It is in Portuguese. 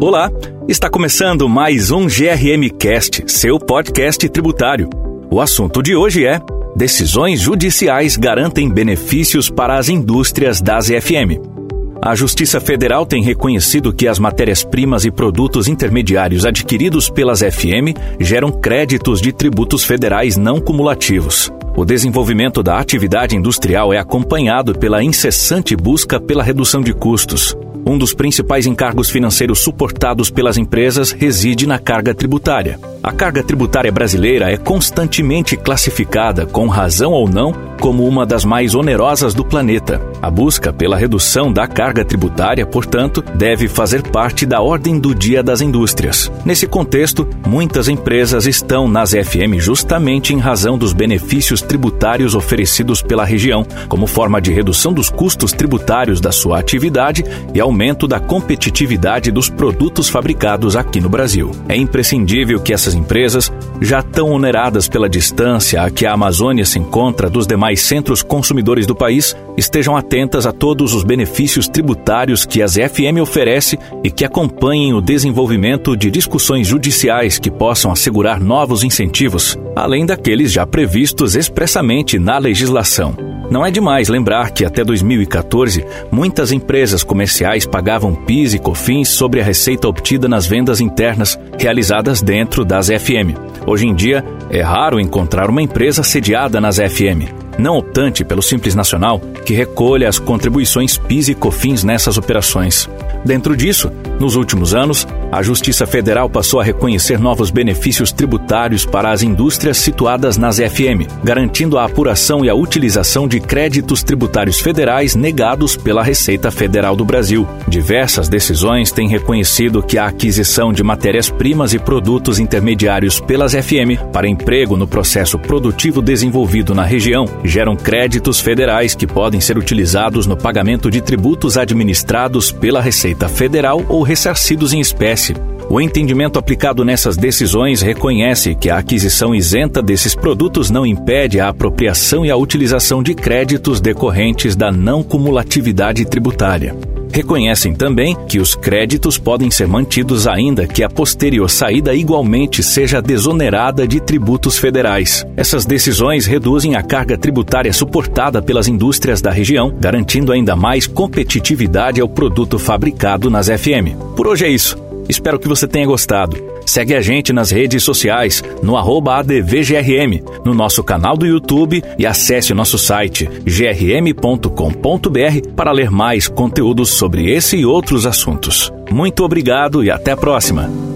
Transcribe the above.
Olá, está começando mais um GRM Cast, seu podcast tributário. O assunto de hoje é: decisões judiciais garantem benefícios para as indústrias das EFM. A Justiça Federal tem reconhecido que as matérias-primas e produtos intermediários adquiridos pelas FM geram créditos de tributos federais não cumulativos. O desenvolvimento da atividade industrial é acompanhado pela incessante busca pela redução de custos. Um dos principais encargos financeiros suportados pelas empresas reside na carga tributária. A carga tributária brasileira é constantemente classificada, com razão ou não, como uma das mais onerosas do planeta. A busca pela redução da carga tributária, portanto, deve fazer parte da ordem do dia das indústrias. Nesse contexto, muitas empresas estão nas FM justamente em razão dos benefícios tributários oferecidos pela região, como forma de redução dos custos tributários da sua atividade e aumento da competitividade dos produtos fabricados aqui no Brasil. É imprescindível que essas empresas, já tão oneradas pela distância a que a Amazônia se encontra dos demais centros consumidores do país, estejam atentas a todos os benefícios tributários que as FM oferece e que acompanhem o desenvolvimento de discussões judiciais que possam assegurar novos incentivos, além daqueles já previstos expressamente na legislação. Não é demais lembrar que até 2014, muitas empresas comerciais pagavam PIS e COFINS sobre a receita obtida nas vendas internas realizadas dentro das FM. Hoje em dia, é raro encontrar uma empresa sediada nas FM não optante pelo Simples Nacional, que recolha as contribuições PIS e COFINS nessas operações. Dentro disso, nos últimos anos, a Justiça Federal passou a reconhecer novos benefícios tributários para as indústrias situadas nas FM, garantindo a apuração e a utilização de créditos tributários federais negados pela Receita Federal do Brasil. Diversas decisões têm reconhecido que a aquisição de matérias-primas e produtos intermediários pelas FM para emprego no processo produtivo desenvolvido na região geram créditos federais que podem ser utilizados no pagamento de tributos administrados pela Receita Federal ou ressarcidos em espécie. O entendimento aplicado nessas decisões reconhece que a aquisição isenta desses produtos não impede a apropriação e a utilização de créditos decorrentes da não cumulatividade tributária. Reconhecem também que os créditos podem ser mantidos ainda que a posterior saída igualmente seja desonerada de tributos federais. Essas decisões reduzem a carga tributária suportada pelas indústrias da região, garantindo ainda mais competitividade ao produto fabricado nas FM. Por hoje é isso. Espero que você tenha gostado. Segue a gente nas redes sociais, no ADVGRM, no nosso canal do YouTube e acesse nosso site grm.com.br para ler mais conteúdos sobre esse e outros assuntos. Muito obrigado e até a próxima!